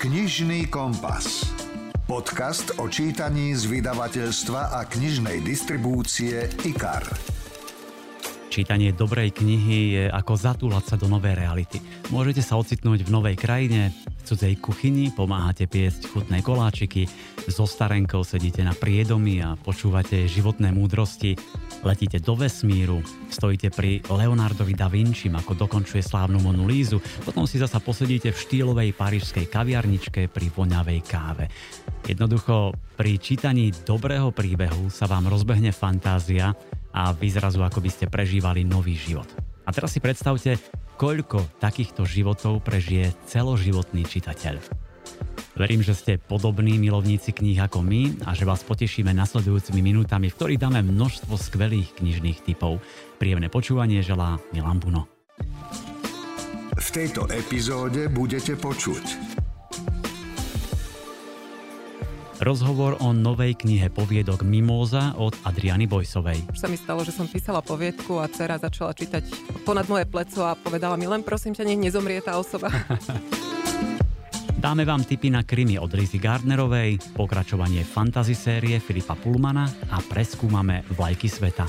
Knižný kompas. Podcast o čítaní z vydavateľstva a knižnej distribúcie IKAR. Čítanie dobrej knihy je ako zatúlať sa do novej reality. Môžete sa ocitnúť v novej krajine, v cudzej kuchyni, pomáhate piesť chutné koláčiky, so starenkou sedíte na priedomi a počúvate životné múdrosti, letíte do vesmíru, stojíte pri Leonardovi da Vinci, ako dokončuje slávnu Monu Lízu, potom si zasa posedíte v štýlovej parížskej kaviarničke pri voňavej káve. Jednoducho, pri čítaní dobrého príbehu sa vám rozbehne fantázia a vy zrazu ako by ste prežívali nový život. A teraz si predstavte, koľko takýchto životov prežije celoživotný čitateľ. Verím, že ste podobní milovníci kníh ako my a že vás potešíme nasledujúcimi minútami, v ktorých dáme množstvo skvelých knižných typov. Príjemné počúvanie želá Milan Buno. V tejto epizóde budete počuť Rozhovor o novej knihe poviedok Mimóza od Adriany Bojsovej. Už sa mi stalo, že som písala poviedku a dcera začala čítať ponad moje pleco a povedala mi len prosím ťa, nech nezomrie tá osoba. Dáme vám tipy na krimi od Lizzy Gardnerovej, pokračovanie fantasy série Filipa Pullmana a preskúmame vlajky sveta.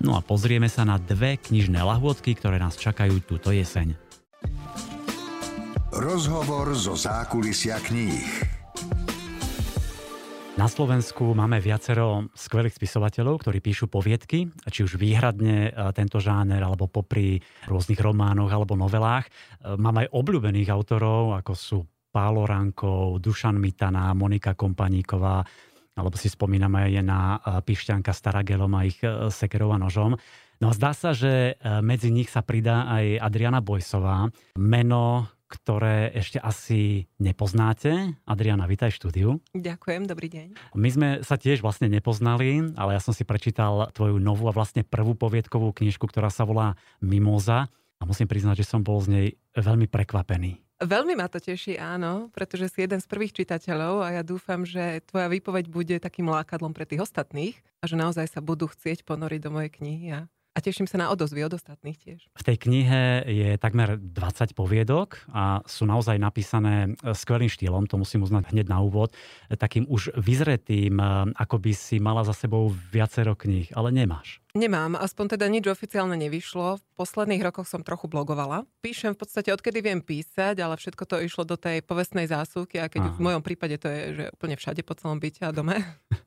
No a pozrieme sa na dve knižné lahôdky, ktoré nás čakajú túto jeseň. Rozhovor zo zákulisia kníh. Na Slovensku máme viacero skvelých spisovateľov, ktorí píšu poviedky, či už výhradne e, tento žáner, alebo popri rôznych románoch alebo novelách. E, mám aj obľúbených autorov, ako sú Pálo Rankov, Dušan Mitana, Monika Kompaníková, alebo si spomíname aj na e, Pišťanka Staragelom a ich sekerov a nožom. No a zdá sa, že medzi nich sa pridá aj Adriana Bojsová, meno, ktoré ešte asi nepoznáte. Adriana, vítaj v štúdiu. Ďakujem, dobrý deň. My sme sa tiež vlastne nepoznali, ale ja som si prečítal tvoju novú a vlastne prvú poviedkovú knižku, ktorá sa volá Mimoza a musím priznať, že som bol z nej veľmi prekvapený. Veľmi ma to teší, áno, pretože si jeden z prvých čitateľov a ja dúfam, že tvoja výpoveď bude takým lákadlom pre tých ostatných a že naozaj sa budú chcieť ponoriť do mojej knihy a a teším sa na odozvy od ostatných tiež. V tej knihe je takmer 20 poviedok a sú naozaj napísané e, skvelým štýlom, to musím uznať hneď na úvod, e, takým už vyzretým, e, ako by si mala za sebou viacero kníh, ale nemáš. Nemám, aspoň teda nič oficiálne nevyšlo. V posledných rokoch som trochu blogovala. Píšem v podstate odkedy viem písať, ale všetko to išlo do tej povestnej zásuvky a keď Aha. v mojom prípade to je, že úplne všade po celom byte a dome.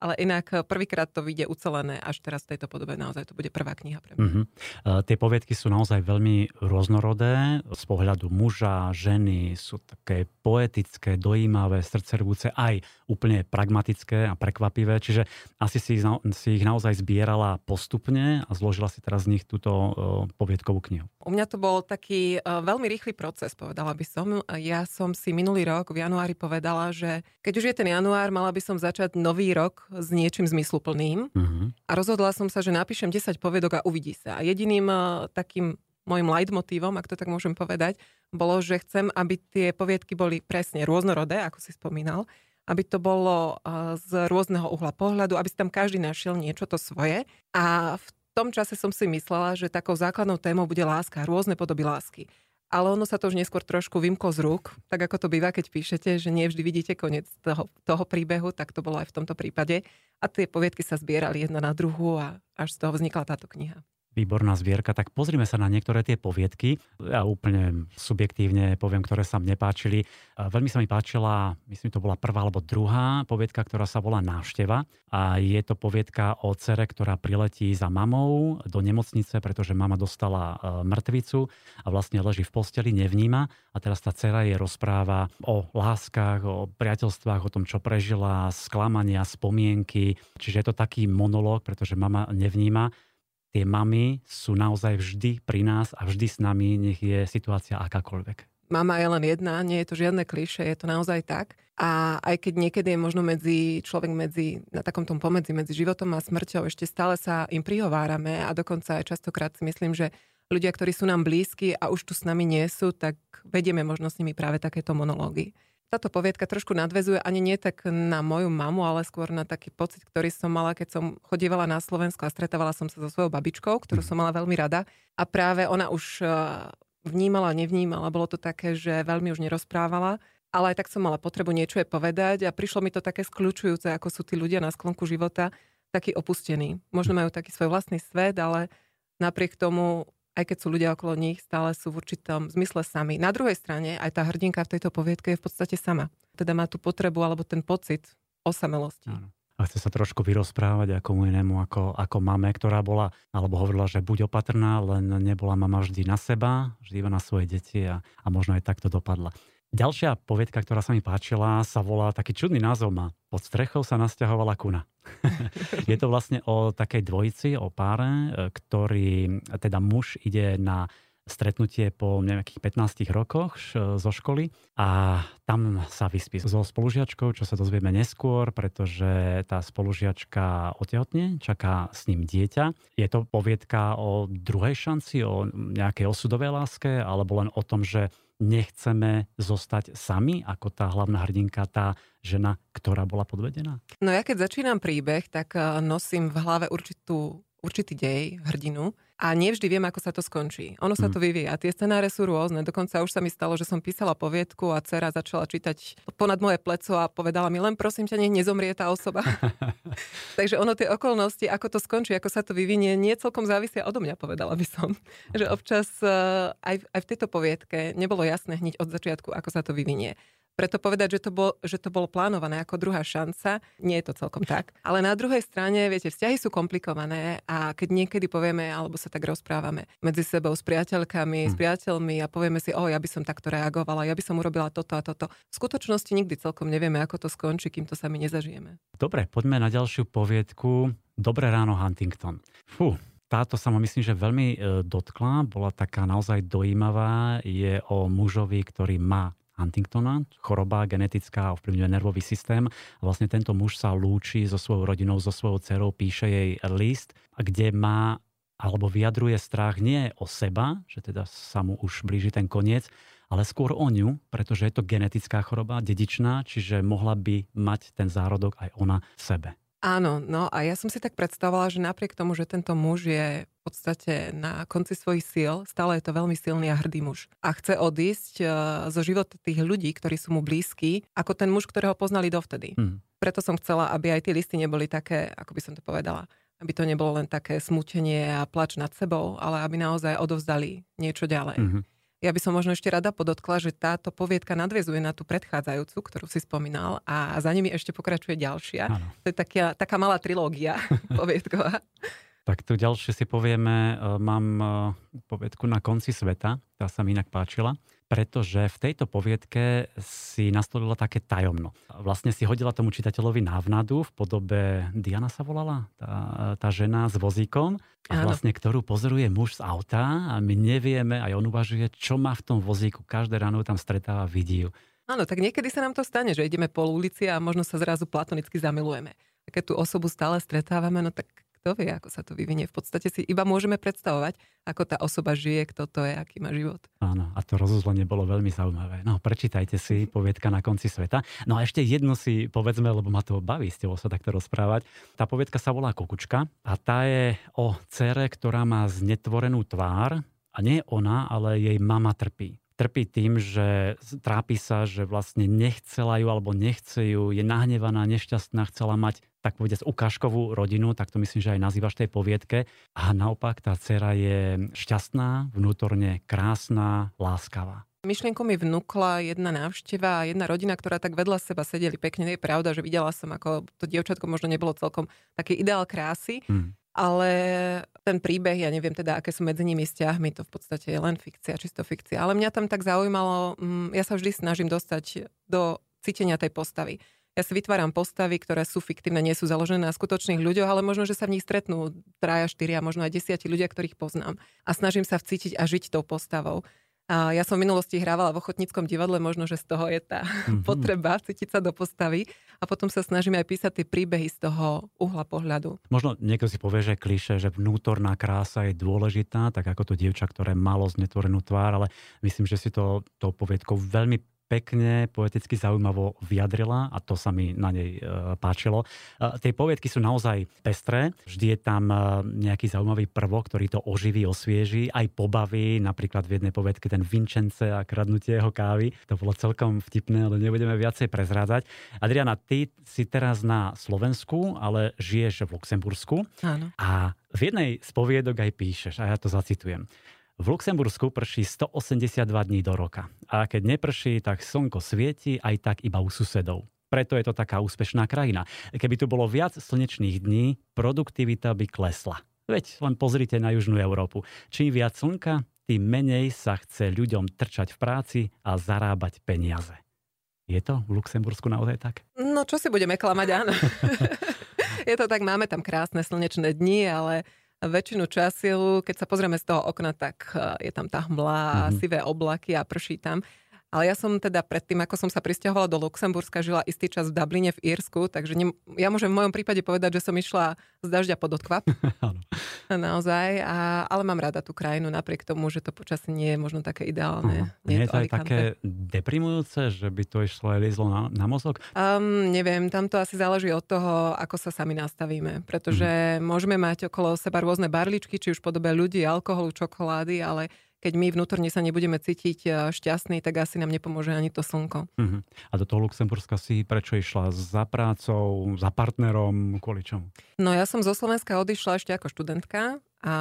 ale inak eh, prvýkrát to vyjde ucelené, až teraz v tejto podobe naozaj to bude prvá kniha pre mňa. Uh-huh. Uh, tie poviedky sú naozaj veľmi rôznorodé, z pohľadu muža, ženy, sú také poetické, dojímavé, srdcervúce, aj úplne pragmatické a prekvapivé, čiže asi si si ich naozaj zbierala postupne a zložila si teraz z nich túto uh, poviedkovú knihu. U mňa to bol taký uh, veľmi rýchly proces, povedala by som. Ja som si minulý rok v januári povedala, že keď už je ten január, mala by som začať nový rok s niečím zmysluplným. Uh-huh. A rozhodla som sa, že napíšem 10 povedok a uvidí sa. A jediným uh, takým môjim leitmotívom, ak to tak môžem povedať, bolo, že chcem, aby tie poviedky boli presne rôznorodé, ako si spomínal, aby to bolo uh, z rôzneho uhla pohľadu, aby si tam každý našiel niečo to svoje. A v tom čase som si myslela, že takou základnou témou bude láska, rôzne podoby lásky ale ono sa to už neskôr trošku vymklo z rúk, tak ako to býva, keď píšete, že nie vždy vidíte koniec toho, toho príbehu, tak to bolo aj v tomto prípade. A tie poviedky sa zbierali jedna na druhú a až z toho vznikla táto kniha výborná zvierka, tak pozrime sa na niektoré tie poviedky. Ja úplne subjektívne poviem, ktoré sa mne páčili. Veľmi sa mi páčila, myslím, to bola prvá alebo druhá poviedka, ktorá sa volá Návšteva. A je to poviedka o cere, ktorá priletí za mamou do nemocnice, pretože mama dostala e, mŕtvicu a vlastne leží v posteli, nevníma. A teraz tá cera jej rozpráva o láskach, o priateľstvách, o tom, čo prežila, sklamania, spomienky. Čiže je to taký monológ, pretože mama nevníma tie mamy sú naozaj vždy pri nás a vždy s nami, nech je situácia akákoľvek. Mama je len jedna, nie je to žiadne kliše, je to naozaj tak. A aj keď niekedy je možno medzi, človek medzi, na takom tom pomedzi, medzi životom a smrťou, ešte stále sa im prihovárame a dokonca aj častokrát si myslím, že ľudia, ktorí sú nám blízki a už tu s nami nie sú, tak vedieme možno s nimi práve takéto monológy. Táto poviedka trošku nadvezuje ani nie tak na moju mamu, ale skôr na taký pocit, ktorý som mala, keď som chodievala na Slovensko a stretávala som sa so svojou babičkou, ktorú mhm. som mala veľmi rada. A práve ona už eh, vnímala, nevnímala. Bolo to také, že veľmi už nerozprávala, ale aj tak som mala potrebu niečo jej povedať a prišlo mi to také skľúčujúce, ako sú tí ľudia na sklonku života takí opustení. Možno majú taký svoj vlastný svet, ale napriek tomu, aj keď sú ľudia okolo nich, stále sú v určitom zmysle sami. Na druhej strane, aj tá hrdinka v tejto poviedke je v podstate sama. Teda má tú potrebu alebo ten pocit osamelosti. Áno a chce sa trošku vyrozprávať ako inému, ako, ako mame, ktorá bola, alebo hovorila, že buď opatrná, len nebola mama vždy na seba, vždy iba na svoje deti a, a možno aj takto dopadla. Ďalšia povietka, ktorá sa mi páčila, sa volá, taký čudný názov má. Pod strechou sa nasťahovala kuna. je to vlastne o takej dvojici, o páre, ktorý, teda muž ide na stretnutie po nejakých 15 rokoch zo školy a tam sa vyspí so spolužiačkou, čo sa dozvieme neskôr, pretože tá spolužiačka otehotne, čaká s ním dieťa. Je to poviedka o druhej šanci, o nejakej osudovej láske, alebo len o tom, že nechceme zostať sami, ako tá hlavná hrdinka, tá žena, ktorá bola podvedená? No ja keď začínam príbeh, tak eh, nosím v hlave určitú určitý dej, hrdinu a nevždy viem, ako sa to skončí. Ono sa mm. to vyvíja. Tie scenáre sú rôzne. Dokonca už sa mi stalo, že som písala poviedku a dcera začala čítať ponad moje pleco a povedala mi len prosím ťa, nech nezomrie tá osoba. Takže ono tie okolnosti, ako to skončí, ako sa to vyvinie, nie celkom závisia odo mňa, povedala by som. že občas uh, aj, aj v tejto poviedke nebolo jasné hneď od začiatku, ako sa to vyvinie. Preto povedať, že to, bol, že to bolo plánované ako druhá šanca, nie je to celkom tak. Ale na druhej strane, viete, vzťahy sú komplikované a keď niekedy povieme, alebo sa tak rozprávame medzi sebou s priateľkami, hmm. s hm. priateľmi a povieme si, o, ja by som takto reagovala, ja by som urobila toto a toto. V skutočnosti nikdy celkom nevieme, ako to skončí, kým to sami nezažijeme. Dobre, poďme na ďalšiu poviedku. Dobré ráno, Huntington. Fú, táto sa ma myslím, že veľmi e, dotkla, bola taká naozaj dojímavá. Je o mužovi, ktorý má Huntingtona, choroba genetická ovplyvňuje nervový systém. A vlastne tento muž sa lúči so svojou rodinou, so svojou dcerou, píše jej list, kde má alebo vyjadruje strach nie o seba, že teda sa mu už blíži ten koniec, ale skôr o ňu, pretože je to genetická choroba, dedičná, čiže mohla by mať ten zárodok aj ona v sebe. Áno, no a ja som si tak predstavovala, že napriek tomu, že tento muž je v podstate na konci svojich síl, stále je to veľmi silný a hrdý muž. A chce odísť uh, zo života tých ľudí, ktorí sú mu blízki, ako ten muž, ktorého poznali dovtedy. Mm. Preto som chcela, aby aj tie listy neboli také, ako by som to povedala, aby to nebolo len také smutenie a plač nad sebou, ale aby naozaj odovzdali niečo ďalej. Mm-hmm. Ja by som možno ešte rada podotkla, že táto poviedka nadvezuje na tú predchádzajúcu, ktorú si spomínal a za nimi ešte pokračuje ďalšia. Ano. To je taká, taká malá trilógia poviedková. Tak tu ďalšie si povieme, e, mám e, poviedku na konci sveta, tá sa mi inak páčila, pretože v tejto poviedke si nastolila také tajomno. Vlastne si hodila tomu čitateľovi návnadu v podobe, Diana sa volala, tá, tá žena s vozíkom, a vlastne ktorú pozoruje muž z auta a my nevieme, aj on uvažuje, čo má v tom vozíku. Každé ráno tam stretáva, vidí ju. Áno, tak niekedy sa nám to stane, že ideme po ulici a možno sa zrazu platonicky zamilujeme. A keď tú osobu stále stretávame, no tak kto vie, ako sa to vyvinie. V podstate si iba môžeme predstavovať, ako tá osoba žije, kto to je, aký má život. Áno, a to rozuzlenie bolo veľmi zaujímavé. No, prečítajte si poviedka na konci sveta. No a ešte jedno si povedzme, lebo ma to baví s tebou sa takto rozprávať. Tá poviedka sa volá Kokučka a tá je o cere, ktorá má znetvorenú tvár a nie ona, ale jej mama trpí trpí tým, že trápi sa, že vlastne nechcela ju alebo nechce ju, je nahnevaná, nešťastná, chcela mať tak povedať ukážkovú rodinu, tak to myslím, že aj nazývaš tej poviedke. A naopak tá dcera je šťastná, vnútorne krásna, láskavá. Myšlienku mi vnúkla jedna návšteva a jedna rodina, ktorá tak vedľa seba sedeli pekne. Je pravda, že videla som, ako to dievčatko možno nebolo celkom taký ideál krásy, hmm ale ten príbeh, ja neviem teda, aké sú medzi nimi vzťahmi, to v podstate je len fikcia, čisto fikcia. Ale mňa tam tak zaujímalo, mm, ja sa vždy snažím dostať do cítenia tej postavy. Ja si vytváram postavy, ktoré sú fiktívne, nie sú založené na skutočných ľuďoch, ale možno, že sa v nich stretnú traja, štyria, možno aj desiatí ľudia, ktorých poznám. A snažím sa vcítiť a žiť tou postavou. A ja som v minulosti hrávala v ochotníckom divadle, možno, že z toho je tá mm-hmm. potreba cítiť sa do postavy a potom sa snažíme aj písať tie príbehy z toho uhla pohľadu. Možno niekto si povie, že kliše, že vnútorná krása je dôležitá, tak ako to dievča, ktoré malo znetvorenú tvár, ale myslím, že si to tou poviedkou veľmi pekne, poeticky zaujímavo vyjadrila a to sa mi na nej e, páčilo. E, tie poviedky sú naozaj pestré, vždy je tam e, nejaký zaujímavý prvok, ktorý to oživí, osvieži, aj pobaví, napríklad v jednej poviedke ten Vinčence a kradnutie jeho kávy. To bolo celkom vtipné, ale nebudeme viacej prezrádzať. Adriana, ty si teraz na Slovensku, ale žiješ v Luxembursku. Áno. A v jednej z poviedok aj píšeš, a ja to zacitujem. V Luxembursku prší 182 dní do roka. A keď neprší, tak slnko svieti aj tak iba u susedov. Preto je to taká úspešná krajina. Keby tu bolo viac slnečných dní, produktivita by klesla. Veď len pozrite na Južnú Európu. Čím viac slnka, tým menej sa chce ľuďom trčať v práci a zarábať peniaze. Je to v Luxembursku naozaj tak? No čo si budeme klamať, áno. je to tak, máme tam krásne slnečné dni, ale väčšinu času, keď sa pozrieme z toho okna, tak eh, je tam tá hmla, mm-hmm. sivé oblaky a prší tam. Ale ja som teda predtým, ako som sa pristahovala do Luxemburska, žila istý čas v Dubline v Írsku, takže ne, ja môžem v mojom prípade povedať, že som išla z dažďa pod odkvap. Naozaj, a, ale mám rada tú krajinu, napriek tomu, že to počasie nie je možno také ideálne. Uh-huh. Nie, nie je to aj také deprimujúce, že by to išlo liezlo na, na mozog? Um, neviem, tam to asi záleží od toho, ako sa sami nastavíme, pretože uh-huh. môžeme mať okolo seba rôzne barličky, či už v podobe ľudí, alkoholu, čokolády, ale keď my vnútorne sa nebudeme cítiť e, šťastní, tak asi nám nepomôže ani to slnko. Uh-huh. A do toho Luxemburska si prečo išla? Za prácou, za partnerom, kvôli čomu? No ja som zo Slovenska odišla ešte ako študentka a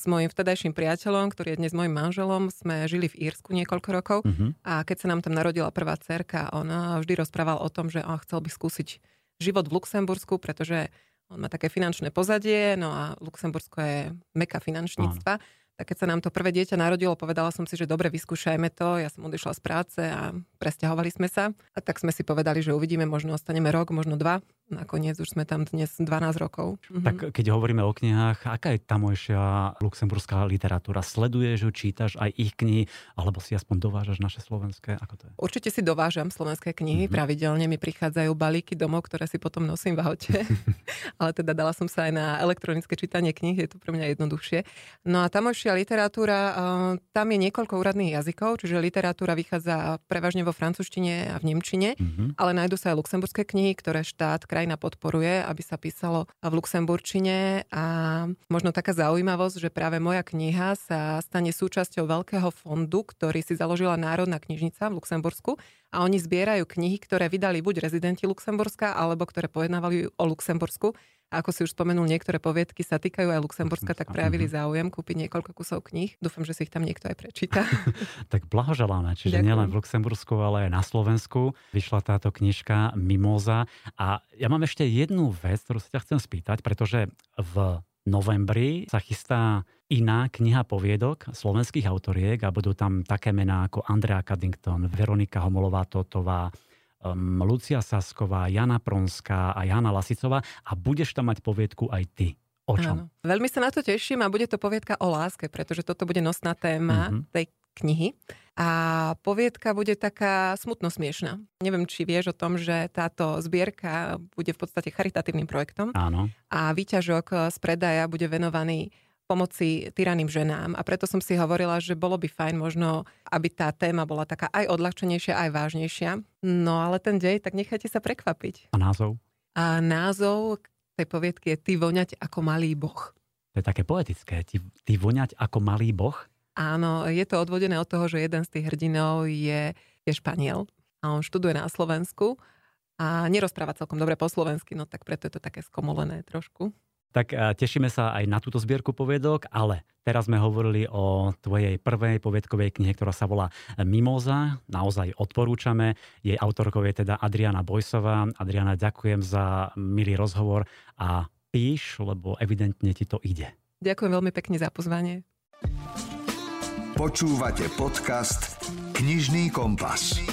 s mojim vtedajším priateľom, ktorý je dnes mojim manželom, sme žili v Írsku niekoľko rokov uh-huh. a keď sa nám tam narodila prvá cerka, on vždy rozprával o tom, že on chcel by skúsiť život v Luxembursku, pretože on má také finančné pozadie, no a Luxembursko je meka finančníctva. Áno. Tak keď sa nám to prvé dieťa narodilo, povedala som si, že dobre, vyskúšajme to. Ja som odišla z práce a presťahovali sme sa. A tak sme si povedali, že uvidíme, možno ostaneme rok, možno dva. Nakoniec už sme tam dnes 12 rokov. Mhm. Tak keď hovoríme o knihách, aká je tamojšia luxemburská literatúra? Sleduješ ju, čítaš aj ich knihy, alebo si aspoň dovážaš naše slovenské? Ako to je? Určite si dovážam slovenské knihy. Mm-hmm. Pravidelne mi prichádzajú balíky domov, ktoré si potom nosím v aute. Ale teda dala som sa aj na elektronické čítanie kníh, je to pre mňa jednoduchšie. No a tamojšia literatúra, tam je niekoľko úradných jazykov, čiže literatúra vychádza prevažne vo francúzštine a v nemčine, mm-hmm. ale nájdú sa aj luxemburské knihy, ktoré štát, krajina podporuje, aby sa písalo v luxemburčine. A možno taká zaujímavosť, že práve moja kniha sa stane súčasťou veľkého fondu, ktorý si založila Národná knižnica v Luxembursku. A oni zbierajú knihy, ktoré vydali buď rezidenti Luxemburska, alebo ktoré pojednávali o Luxembursku a ako si už spomenul, niektoré poviedky sa týkajú aj Luxemburska, tak prejavili mhm. záujem kúpiť niekoľko kusov kníh. Dúfam, že si ich tam niekto aj prečíta. tak blahoželáme. Čiže Ďakujem. nielen v Luxembursku, ale aj na Slovensku vyšla táto knižka Mimoza. A ja mám ešte jednu vec, ktorú sa ťa chcem spýtať, pretože v novembri sa chystá iná kniha poviedok slovenských autoriek a budú tam také mená ako Andrea Caddington, Veronika Homolová Totová, um, Lucia Sasková, Jana Pronská a Jana Lasicová a budeš tam mať poviedku aj ty. O čom? Áno. Veľmi sa na to teším a bude to poviedka o láske, pretože toto bude nosná téma mm-hmm. tej knihy. A poviedka bude taká smutno smiešná. Neviem, či vieš o tom, že táto zbierka bude v podstate charitatívnym projektom. Áno. A výťažok z predaja bude venovaný pomoci tyraným ženám. A preto som si hovorila, že bolo by fajn možno, aby tá téma bola taká aj odľahčenejšia, aj vážnejšia. No ale ten dej, tak nechajte sa prekvapiť. A názov? A názov tej poviedky je Ty voňať ako malý boh. To je také poetické. Ty, ty voňať ako malý boh? Áno, je to odvodené od toho, že jeden z tých hrdinov je, je Španiel a on študuje na Slovensku a nerozpráva celkom dobre po slovensky, no tak preto je to také skomolené trošku. Tak eh, tešíme sa aj na túto zbierku poviedok, ale teraz sme hovorili o tvojej prvej poviedkovej knihe, ktorá sa volá Mimoza. Naozaj odporúčame. Jej autorkou je teda Adriana Bojsová. Adriana, ďakujem za milý rozhovor a píš, lebo evidentne ti to ide. Ďakujem veľmi pekne za pozvanie. Počúvate podcast Knižný kompas.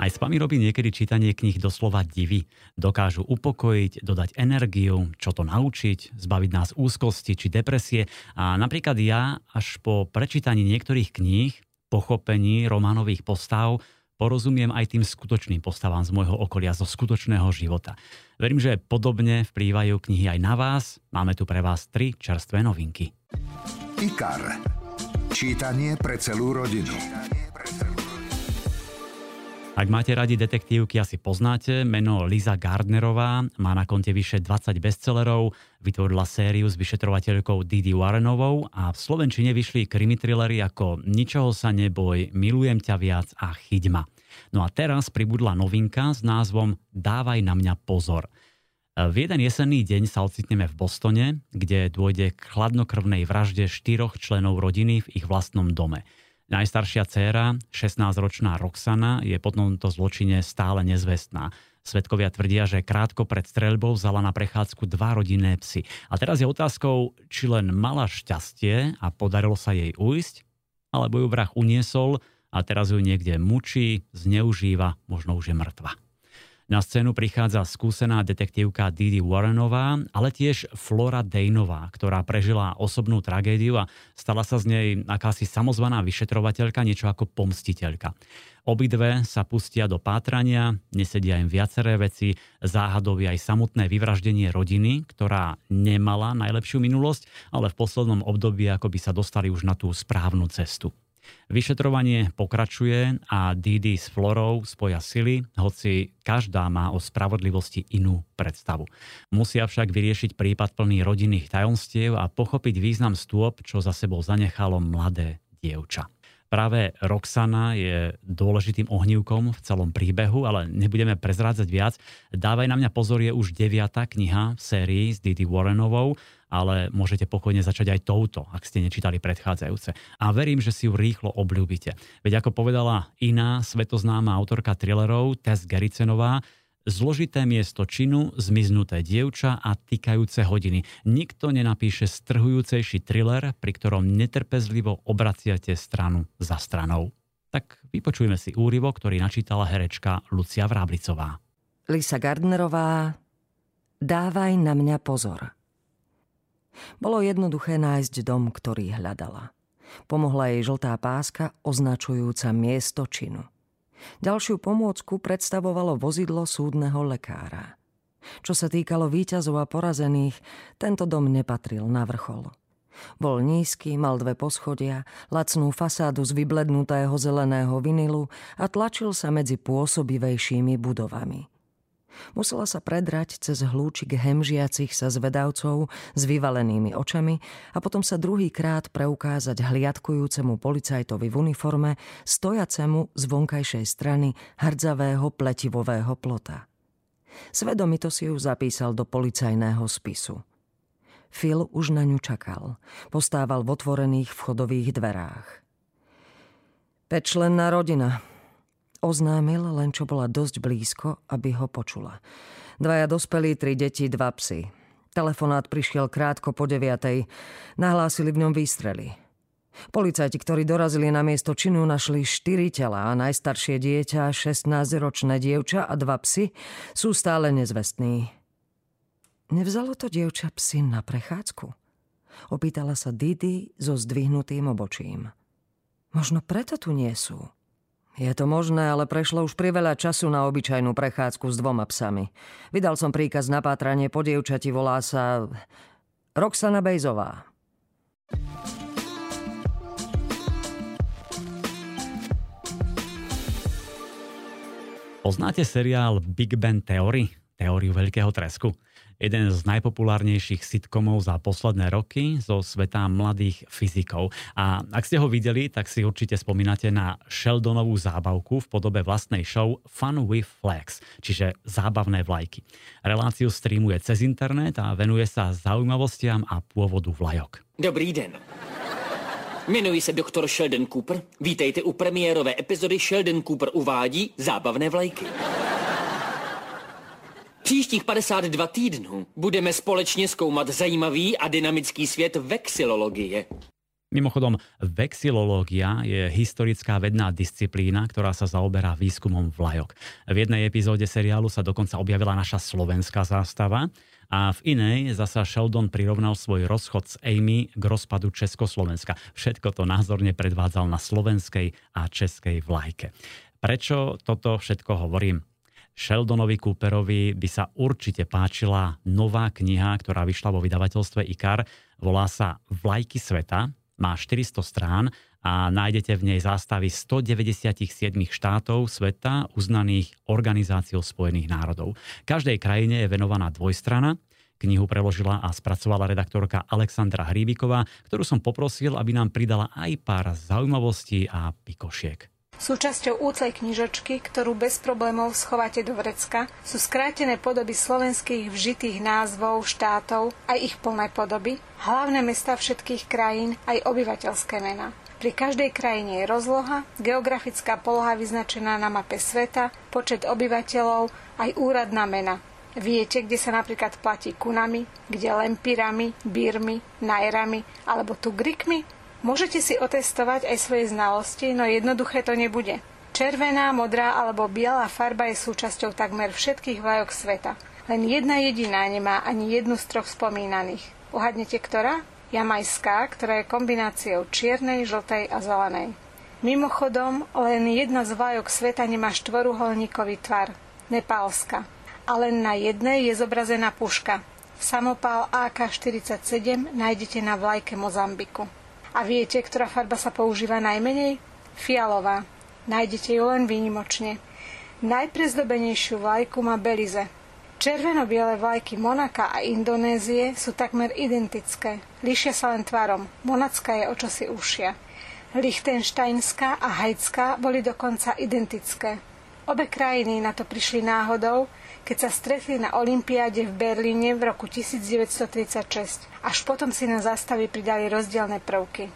Aj s robí niekedy čítanie kníh doslova divy. Dokážu upokojiť, dodať energiu, čo to naučiť, zbaviť nás úzkosti či depresie. A napríklad ja až po prečítaní niektorých kníh, pochopení románových postav, porozumiem aj tým skutočným postavám z môjho okolia, zo skutočného života. Verím, že podobne vplývajú knihy aj na vás. Máme tu pre vás tri čerstvé novinky. IKAR. Čítanie pre celú rodinu. Ak máte radi detektívky, asi poznáte. Meno Liza Gardnerová má na konte vyše 20 bestsellerov, vytvorila sériu s vyšetrovateľkou Didi Warrenovou a v Slovenčine vyšli krimi trillery ako Ničoho sa neboj, Milujem ťa viac a Chyďma. No a teraz pribudla novinka s názvom Dávaj na mňa pozor. V jeden jesenný deň sa ocitneme v Bostone, kde dôjde k chladnokrvnej vražde štyroch členov rodiny v ich vlastnom dome. Najstaršia dcéra, 16-ročná Roxana, je po tomto zločine stále nezvestná. Svedkovia tvrdia, že krátko pred streľbou vzala na prechádzku dva rodinné psy. A teraz je otázkou, či len mala šťastie a podarilo sa jej ujsť, alebo ju vrah uniesol a teraz ju niekde mučí, zneužíva, možno už je mŕtva. Na scénu prichádza skúsená detektívka Didi Warrenová, ale tiež Flora Dejnová, ktorá prežila osobnú tragédiu a stala sa z nej akási samozvaná vyšetrovateľka, niečo ako pomstiteľka. Obidve sa pustia do pátrania, nesedia im viaceré veci, záhadovi aj samotné vyvraždenie rodiny, ktorá nemala najlepšiu minulosť, ale v poslednom období ako by sa dostali už na tú správnu cestu. Vyšetrovanie pokračuje a Didi s Florou spoja sily, hoci každá má o spravodlivosti inú predstavu. Musia však vyriešiť prípad plný rodinných tajomstiev a pochopiť význam stôp, čo za sebou zanechalo mladé dievča. Práve Roxana je dôležitým ohnívkom v celom príbehu, ale nebudeme prezrádzať viac. Dávaj na mňa pozor je už deviatá kniha v sérii s Didi Warrenovou ale môžete pokojne začať aj touto, ak ste nečítali predchádzajúce. A verím, že si ju rýchlo obľúbite. Veď ako povedala iná svetoznáma autorka thrillerov Tess Gericenová, zložité miesto činu, zmiznuté dievča a týkajúce hodiny. Nikto nenapíše strhujúcejší thriller, pri ktorom netrpezlivo obraciate stranu za stranou. Tak vypočujme si úrivo, ktorý načítala herečka Lucia Vráblicová. Lisa Gardnerová, dávaj na mňa pozor. Bolo jednoduché nájsť dom, ktorý hľadala. Pomohla jej žltá páska označujúca miesto činu. Ďalšiu pomôcku predstavovalo vozidlo súdneho lekára. Čo sa týkalo výťazov a porazených, tento dom nepatril na vrchol. Bol nízky, mal dve poschodia, lacnú fasádu z vyblednutého zeleného vinilu a tlačil sa medzi pôsobivejšími budovami – Musela sa predrať cez hlúčik hemžiacich sa zvedavcov s vyvalenými očami a potom sa druhýkrát preukázať hliadkujúcemu policajtovi v uniforme, stojacemu z vonkajšej strany hrdzavého pletivového plota. Svedomito si ju zapísal do policajného spisu. Phil už na ňu čakal. Postával v otvorených vchodových dverách. Pečlenná rodina, Oznámil len čo bola dosť blízko, aby ho počula. Dvaja dospelí, tri deti, dva psy. Telefonát prišiel krátko po deviatej. Nahlásili v ňom výstrely. Policajti, ktorí dorazili na miesto činu, našli štyri tela a najstaršie dieťa, 16-ročné dievča a dva psy sú stále nezvestní. Nevzalo to dievča psy na prechádzku? Opýtala sa Didi so zdvihnutým obočím. Možno preto tu nie sú. Je to možné, ale prešlo už priveľa času na obyčajnú prechádzku s dvoma psami. Vydal som príkaz na pátranie po dievčati, volá sa Roxana Bejzová. Poznáte seriál Big Bang Theory? Teóriu veľkého tresku? Jeden z najpopulárnejších sitcomov za posledné roky zo sveta mladých fyzikov. A ak ste ho videli, tak si určite spomínate na Sheldonovú zábavku v podobe vlastnej show Fun with Flags, čiže zábavné vlajky. Reláciu streamuje cez internet a venuje sa zaujímavostiam a pôvodu vlajok. Dobrý den. Jmenuji se doktor Sheldon Cooper. Vítejte u premiérové epizody Sheldon Cooper uvádí zábavné vlajky. Příštích 52 týdnů budeme společně zkoumat zajímavý a dynamický svět vexilologie. Mimochodom, vexilológia je historická vedná disciplína, ktorá sa zaoberá výskumom vlajok. V jednej epizóde seriálu sa dokonca objavila naša slovenská zástava a v inej zasa Sheldon prirovnal svoj rozchod s Amy k rozpadu Československa. Všetko to názorne predvádzal na slovenskej a českej vlajke. Prečo toto všetko hovorím? Sheldonovi Cooperovi by sa určite páčila nová kniha, ktorá vyšla vo vydavateľstve IKAR. Volá sa Vlajky sveta, má 400 strán a nájdete v nej zástavy 197 štátov sveta uznaných Organizáciou spojených národov. Každej krajine je venovaná dvojstrana, Knihu preložila a spracovala redaktorka Alexandra Hríbiková, ktorú som poprosil, aby nám pridala aj pár zaujímavostí a pikošiek. Súčasťou úcej knižočky, ktorú bez problémov schováte do vrecka, sú skrátené podoby slovenských vžitých názvov štátov, aj ich plné podoby, hlavné mesta všetkých krajín, aj obyvateľské mená. Pri každej krajine je rozloha, geografická poloha vyznačená na mape sveta, počet obyvateľov, aj úradná mena. Viete, kde sa napríklad platí kunami, kde lempirami, bírmi, najrami alebo tugrikmi? Môžete si otestovať aj svoje znalosti, no jednoduché to nebude. Červená, modrá alebo biela farba je súčasťou takmer všetkých vlajok sveta. Len jedna jediná nemá ani jednu z troch spomínaných. Uhadnete ktorá? Jamajská, ktorá je kombináciou čiernej, žltej a zelenej. Mimochodom, len jedna z vlajok sveta nemá štvoruholníkový tvar. Nepálska. A len na jednej je zobrazená puška. Samopál AK-47 nájdete na vlajke Mozambiku. A viete, ktorá farba sa používa najmenej? Fialová. Nájdete ju len výnimočne. Najprezdobenejšiu vlajku má Belize. Červeno-biele vlajky Monaka a Indonézie sú takmer identické. Líšia sa len tvarom. Monacká je o čosi užšia. Lichtensteinská a Hajdská boli dokonca identické. Obe krajiny na to prišli náhodou, keď sa stretli na Olympiáde v Berlíne v roku 1936. Až potom si na zástavy pridali rozdielne prvky.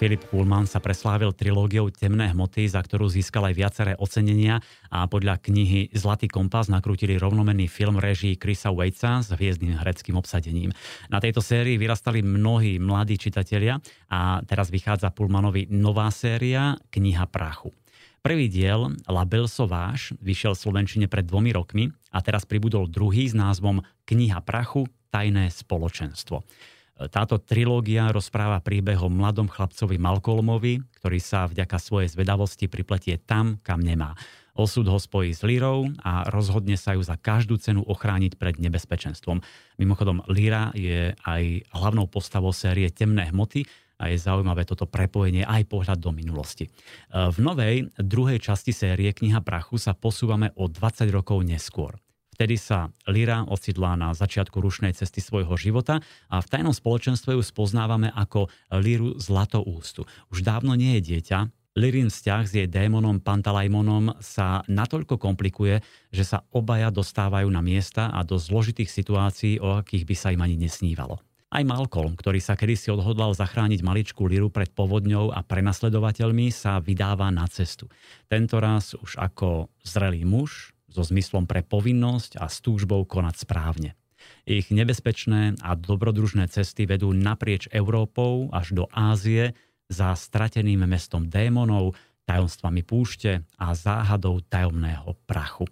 Filip Pullman sa preslávil trilógiou Temné hmoty, za ktorú získal aj viaceré ocenenia a podľa knihy Zlatý kompas nakrútili rovnomenný film režii Chrisa Waitsa s hviezdnym hereckým obsadením. Na tejto sérii vyrastali mnohí mladí čitatelia a teraz vychádza Pullmanovi nová séria Kniha prachu. Prvý diel La Belle Sauvage vyšiel v Slovenčine pred dvomi rokmi a teraz pribudol druhý s názvom Kniha prachu Tajné spoločenstvo. Táto trilógia rozpráva príbeh o mladom chlapcovi Malcolmovi, ktorý sa vďaka svojej zvedavosti pripletie tam, kam nemá. Osud ho spojí s Lírou a rozhodne sa ju za každú cenu ochrániť pred nebezpečenstvom. Mimochodom, Líra je aj hlavnou postavou série Temné hmoty a je zaujímavé toto prepojenie aj pohľad do minulosti. V novej, druhej časti série Kniha prachu sa posúvame o 20 rokov neskôr. Vtedy sa Lyra ocidlá na začiatku rušnej cesty svojho života a v tajnom spoločenstve ju spoznávame ako Liru Zlatoústu. Už dávno nie je dieťa, Lirin vzťah s jej démonom Pantalajmonom sa natoľko komplikuje, že sa obaja dostávajú na miesta a do zložitých situácií, o akých by sa im ani nesnívalo. Aj Malcolm, ktorý sa kedysi odhodlal zachrániť maličku Liru pred povodňou a prenasledovateľmi, sa vydáva na cestu. Tentoraz už ako zrelý muž, so zmyslom pre povinnosť a s túžbou konať správne. Ich nebezpečné a dobrodružné cesty vedú naprieč Európou až do Ázie za strateným mestom démonov, tajomstvami púšte a záhadou tajomného prachu.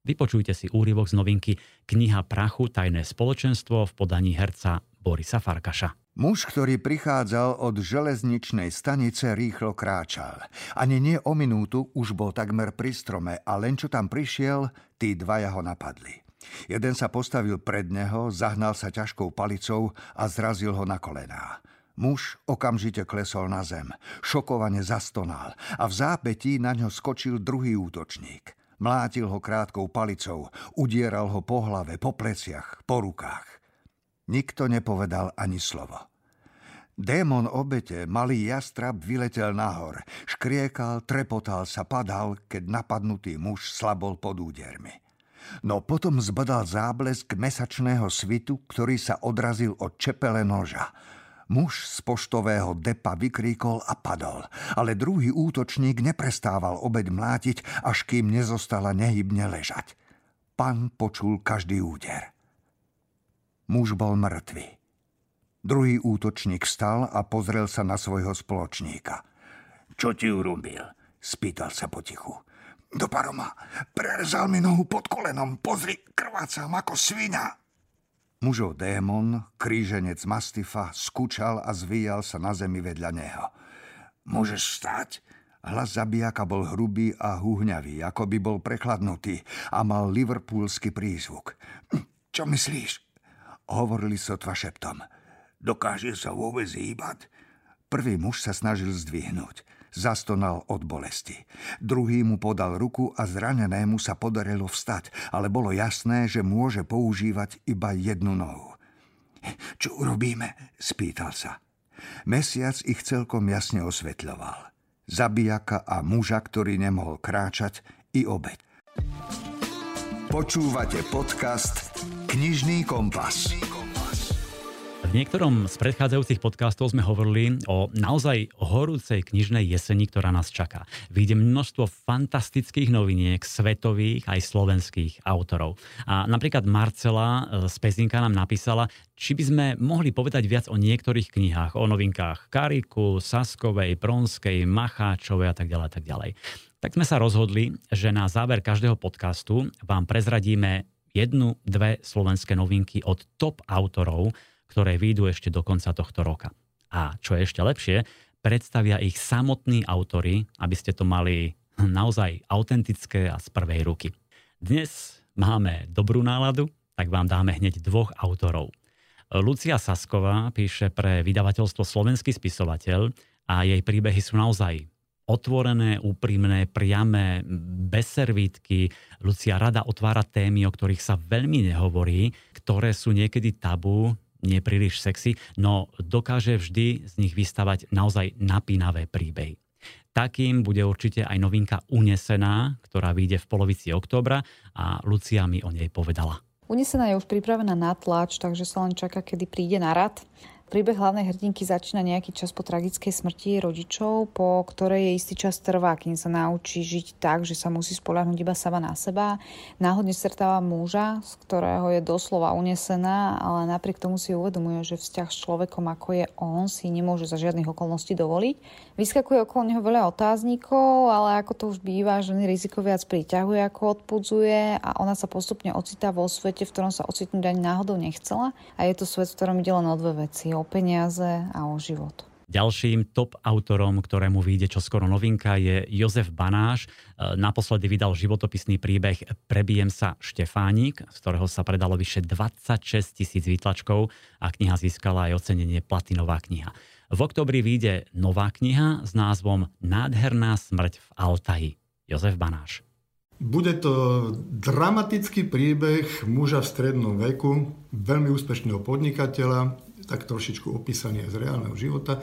Vypočujte si úryvok z novinky Kniha prachu Tajné spoločenstvo v podaní herca Borisa Farkaša. Muž, ktorý prichádzal od železničnej stanice, rýchlo kráčal. Ani nie o minútu už bol takmer pri strome a len čo tam prišiel, tí dvaja ho napadli. Jeden sa postavil pred neho, zahnal sa ťažkou palicou a zrazil ho na kolená. Muž okamžite klesol na zem, šokovane zastonal a v zápetí na ňo skočil druhý útočník. Mlátil ho krátkou palicou, udieral ho po hlave, po pleciach, po rukách. Nikto nepovedal ani slovo. Démon obete, malý jastrab, vyletel nahor. Škriekal, trepotal sa, padal, keď napadnutý muž slabol pod údermi. No potom zbadal záblesk mesačného svitu, ktorý sa odrazil od čepele noža. Muž z poštového depa vykríkol a padol, ale druhý útočník neprestával obeď mlátiť, až kým nezostala nehybne ležať. Pan počul každý úder. Muž bol mŕtvy. Druhý útočník stal a pozrel sa na svojho spoločníka. Čo ti urobil? Spýtal sa potichu. Do paroma. Prerezal mi nohu pod kolenom. Pozri, krvácam ako svinia. Mužov démon, kríženec Mastifa, skúčal a zvíjal sa na zemi vedľa neho. Môžeš stať? Hlas zabijaka bol hrubý a húhňavý, ako by bol prechladnutý a mal liverpoolský prízvuk. Čo myslíš? Hovorili sotva šeptom. Dokáže sa vôbec hýbať? Prvý muž sa snažil zdvihnúť. Zastonal od bolesti. Druhý mu podal ruku a zranenému sa podarilo vstať, ale bolo jasné, že môže používať iba jednu nohu. Čo urobíme? spýtal sa. Mesiac ich celkom jasne osvetľoval. Zabijaka a muža, ktorý nemohol kráčať, i obed. Počúvate podcast Knižný kompas. V niektorom z predchádzajúcich podcastov sme hovorili o naozaj horúcej knižnej jeseni, ktorá nás čaká. Vyjde množstvo fantastických noviniek, svetových aj slovenských autorov. A napríklad Marcela z Pezinka nám napísala, či by sme mohli povedať viac o niektorých knihách, o novinkách Kariku, Saskovej, Pronskej, Macháčovej a tak ďalej, tak ďalej. Tak sme sa rozhodli, že na záver každého podcastu vám prezradíme jednu, dve slovenské novinky od top autorov, ktoré výjdu ešte do konca tohto roka. A čo je ešte lepšie, predstavia ich samotní autory, aby ste to mali naozaj autentické a z prvej ruky. Dnes máme dobrú náladu, tak vám dáme hneď dvoch autorov. Lucia Sasková píše pre vydavateľstvo Slovenský spisovateľ a jej príbehy sú naozaj otvorené, úprimné, priame, bez servítky. Lucia rada otvára témy, o ktorých sa veľmi nehovorí, ktoré sú niekedy tabu, nepríliš sexy, no dokáže vždy z nich vystavať naozaj napínavé príbehy. Takým bude určite aj novinka Unesená, ktorá vyjde v polovici októbra a Lucia mi o nej povedala. Unesená je už pripravená na tlač, takže sa len čaká, kedy príde na rad. Príbeh hlavnej hrdinky začína nejaký čas po tragickej smrti rodičov, po ktorej je istý čas trvá, kým sa naučí žiť tak, že sa musí spolahnúť iba sama na seba. Náhodne stretáva muža, z ktorého je doslova unesená, ale napriek tomu si uvedomuje, že vzťah s človekom ako je on si nemôže za žiadnych okolností dovoliť. Vyskakuje okolo neho veľa otáznikov, ale ako to už býva, ženy riziko viac priťahuje ako odpudzuje a ona sa postupne ocitá vo svete, v ktorom sa ocitnúť ani náhodou nechcela a je to svet, v ktorom ide len o dve veci o peniaze a o život. Ďalším top autorom, ktorému vyjde čoskoro novinka, je Jozef Banáš. E, naposledy vydal životopisný príbeh Prebijem sa Štefánik, z ktorého sa predalo vyše 26 tisíc výtlačkov a kniha získala aj ocenenie Platinová kniha. V oktobri vyjde nová kniha s názvom Nádherná smrť v Altaji. Jozef Banáš. Bude to dramatický príbeh muža v strednom veku, veľmi úspešného podnikateľa, tak trošičku opísaný z reálneho života,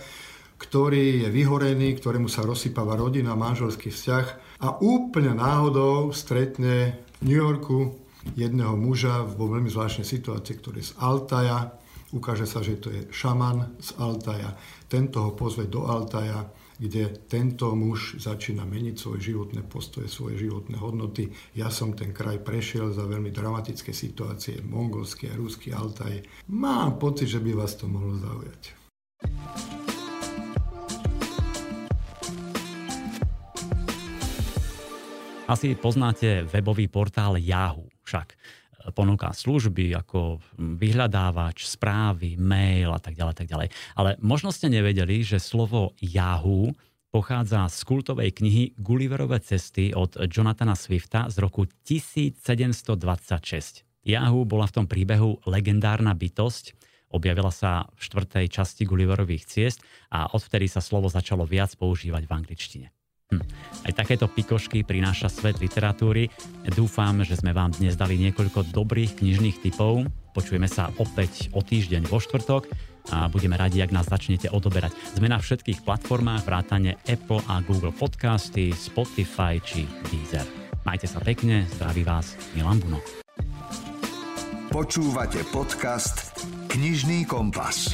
ktorý je vyhorený, ktorému sa rozsypáva rodina, manželský vzťah a úplne náhodou stretne v New Yorku jedného muža vo veľmi zvláštnej situácii, ktorý je z Altaja. Ukáže sa, že to je šaman z Altaja. Tento ho pozve do Altaja kde tento muž začína meniť svoje životné postoje, svoje životné hodnoty. Ja som ten kraj prešiel za veľmi dramatické situácie, mongolský a ruský Altaj. Mám pocit, že by vás to mohlo zaujať. Asi poznáte webový portál Yahoo však ponúka služby ako vyhľadávač, správy, mail a tak ďalej, tak ďalej. Ale možno ste nevedeli, že slovo Yahoo pochádza z kultovej knihy Gulliverové cesty od Jonathana Swifta z roku 1726. Yahoo bola v tom príbehu legendárna bytosť, objavila sa v štvrtej časti Gulliverových ciest a odvtedy sa slovo začalo viac používať v angličtine. Hm. Aj takéto pikošky prináša svet literatúry. Dúfam, že sme vám dnes dali niekoľko dobrých knižných typov. Počujeme sa opäť o týždeň vo štvrtok a budeme radi, ak nás začnete odoberať. Sme na všetkých platformách vrátane Apple a Google Podcasty, Spotify či Deezer. Majte sa pekne, zdraví vás Milan Buno. Počúvate podcast Knižný kompas.